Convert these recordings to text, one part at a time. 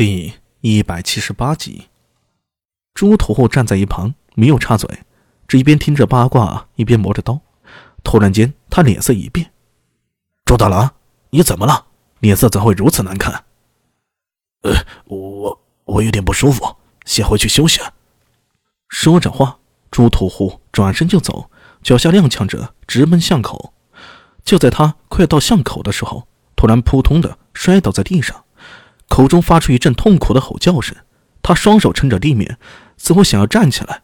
第一百七十八集，朱屠户站在一旁，没有插嘴，只一边听着八卦，一边磨着刀。突然间，他脸色一变：“朱大郎，你怎么了？脸色怎会如此难看？”“呃，我我有点不舒服，先回去休息。”说着话，朱屠户转身就走，脚下踉跄着直奔巷口。就在他快到巷口的时候，突然扑通的摔倒在地上。口中发出一阵痛苦的吼叫声，他双手撑着地面，似乎想要站起来。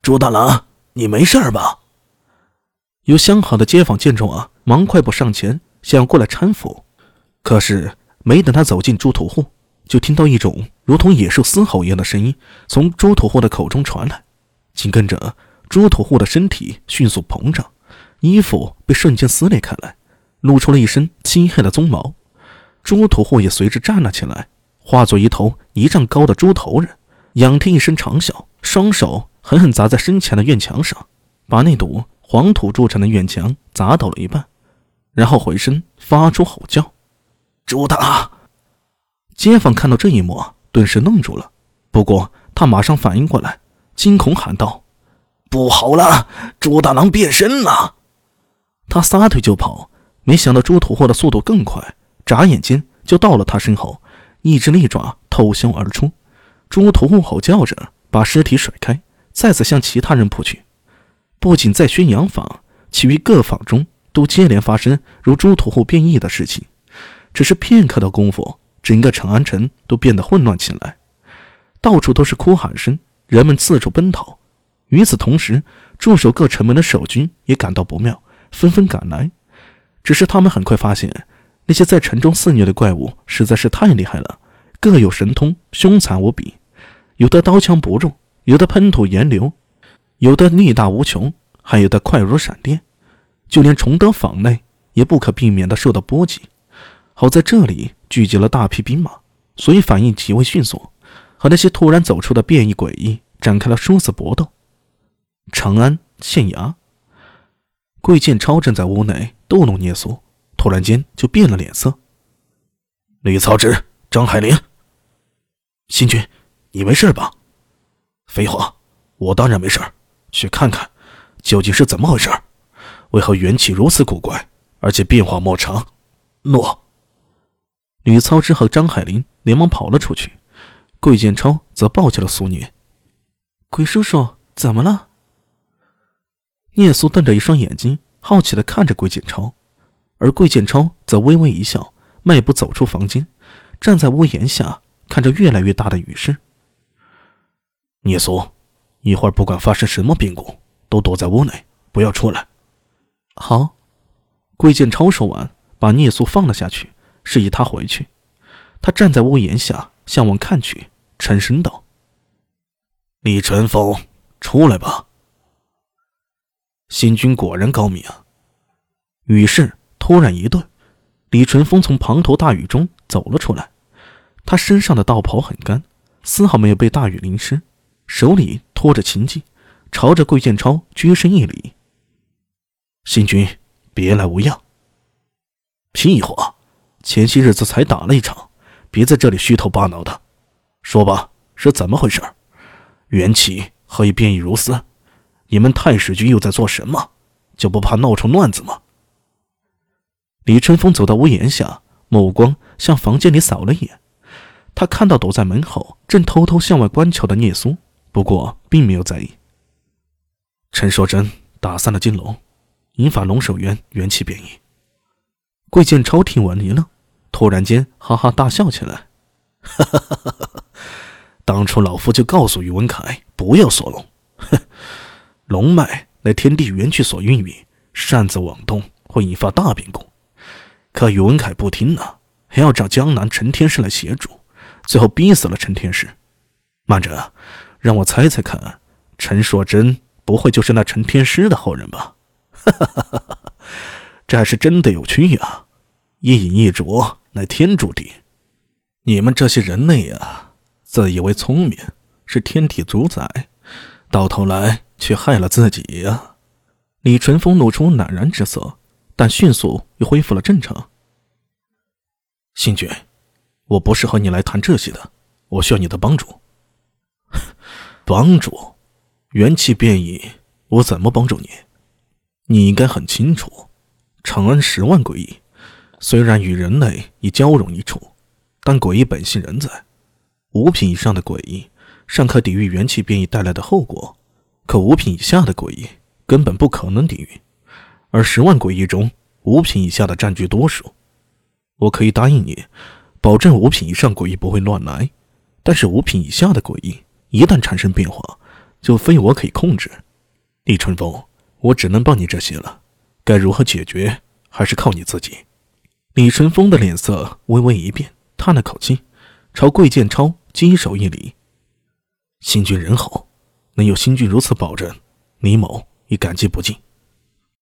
朱大郎，你没事吧？有相好的街坊见状啊，忙快步上前，想要过来搀扶。可是没等他走进朱屠户，就听到一种如同野兽嘶吼一样的声音从朱屠户的口中传来，紧跟着朱屠户的身体迅速膨胀，衣服被瞬间撕裂开来，露出了一身漆黑的鬃毛。猪屠户也随之站了起来，化作一头一丈高的猪头人，仰天一声长啸，双手狠狠砸在身前的院墙上，把那堵黄土筑成的院墙砸倒了一半，然后回身发出吼叫：“朱大！”街坊看到这一幕，顿时愣住了。不过他马上反应过来，惊恐喊道：“不好了，朱大郎变身了！”他撒腿就跑，没想到猪屠户的速度更快。眨眼间就到了他身后，一只利爪透胸而出，猪屠户吼叫着把尸体甩开，再次向其他人扑去。不仅在宣阳坊，其余各坊中都接连发生如猪屠户变异的事情。只是片刻的功夫，整个长安城都变得混乱起来，到处都是哭喊声，人们四处奔逃。与此同时，驻守各城门的守军也感到不妙，纷纷赶来。只是他们很快发现。那些在城中肆虐的怪物实在是太厉害了，各有神通，凶残无比。有的刀枪不入，有的喷吐炎流，有的力大无穷，还有的快如闪电。就连崇德坊内也不可避免地受到波及。好在这里聚集了大批兵马，所以反应极为迅速，和那些突然走出的变异诡异展开了殊死搏斗。长安县衙，桂建超正在屋内逗弄聂苏。突然间就变了脸色。吕操之、张海林，新君，你没事吧？废话，我当然没事。去看看，究竟是怎么回事？为何元气如此古怪，而且变化莫常？诺。吕操之和张海林连忙跑了出去，桂建超则抱起了苏聂。桂叔叔，怎么了？聂苏瞪着一双眼睛，好奇的看着桂建超。而桂建超则微微一笑，迈步走出房间，站在屋檐下，看着越来越大的雨势。聂苏，一会儿不管发生什么变故，都躲在屋内，不要出来。好。桂建超说完，把聂苏放了下去，示意他回去。他站在屋檐下，向外看去，沉声道：“李淳风，出来吧。新君果然高明啊。”于是。突然一顿，李淳风从滂沱大雨中走了出来。他身上的道袍很干，丝毫没有被大雨淋湿，手里托着琴戟，朝着桂建超鞠身一礼：“新君，别来无恙。”“屁话！前些日子才打了一场，别在这里虚头巴脑的。说吧，是怎么回事？元气何以变异如斯？你们太史军又在做什么？就不怕闹出乱子吗？”李春风走到屋檐下，目光向房间里扫了一眼。他看到躲在门后正偷偷向外观瞧的聂苏，不过并没有在意。陈硕真打散了金龙，引发龙首元元气变异。桂建超听完一愣，突然间哈哈大笑起来：“哈哈哈哈哈！当初老夫就告诉宇文凯不要锁龙，哼，龙脉乃天地元气所孕育，擅自妄动会引发大变故。”可宇文凯不听呢，还要找江南陈天师来协助，最后逼死了陈天师。慢着，让我猜猜看，陈硕真不会就是那陈天师的后人吧？哈哈哈！这还是真的有趣呀！一饮一啄乃天注定，你们这些人类啊，自以为聪明，是天体主宰，到头来却害了自己呀！李淳风露出赧然之色。但迅速又恢复了正常。星君，我不是和你来谈这些的，我需要你的帮助。帮助？元气变异，我怎么帮助你？你应该很清楚，长安十万诡异，虽然与人类已交融一处，但诡异本性仍在。五品以上的诡异尚可抵御元气变异带来的后果，可五品以下的诡异根本不可能抵御。而十万诡异中，五品以下的占据多数。我可以答应你，保证五品以上诡异不会乱来，但是五品以下的诡异一旦产生变化，就非我可以控制。李春风，我只能帮你这些了，该如何解决，还是靠你自己。李春风的脸色微微一变，叹了口气，朝桂建超稽首一礼：“新君人好，能有新君如此保证，李某已感激不尽。”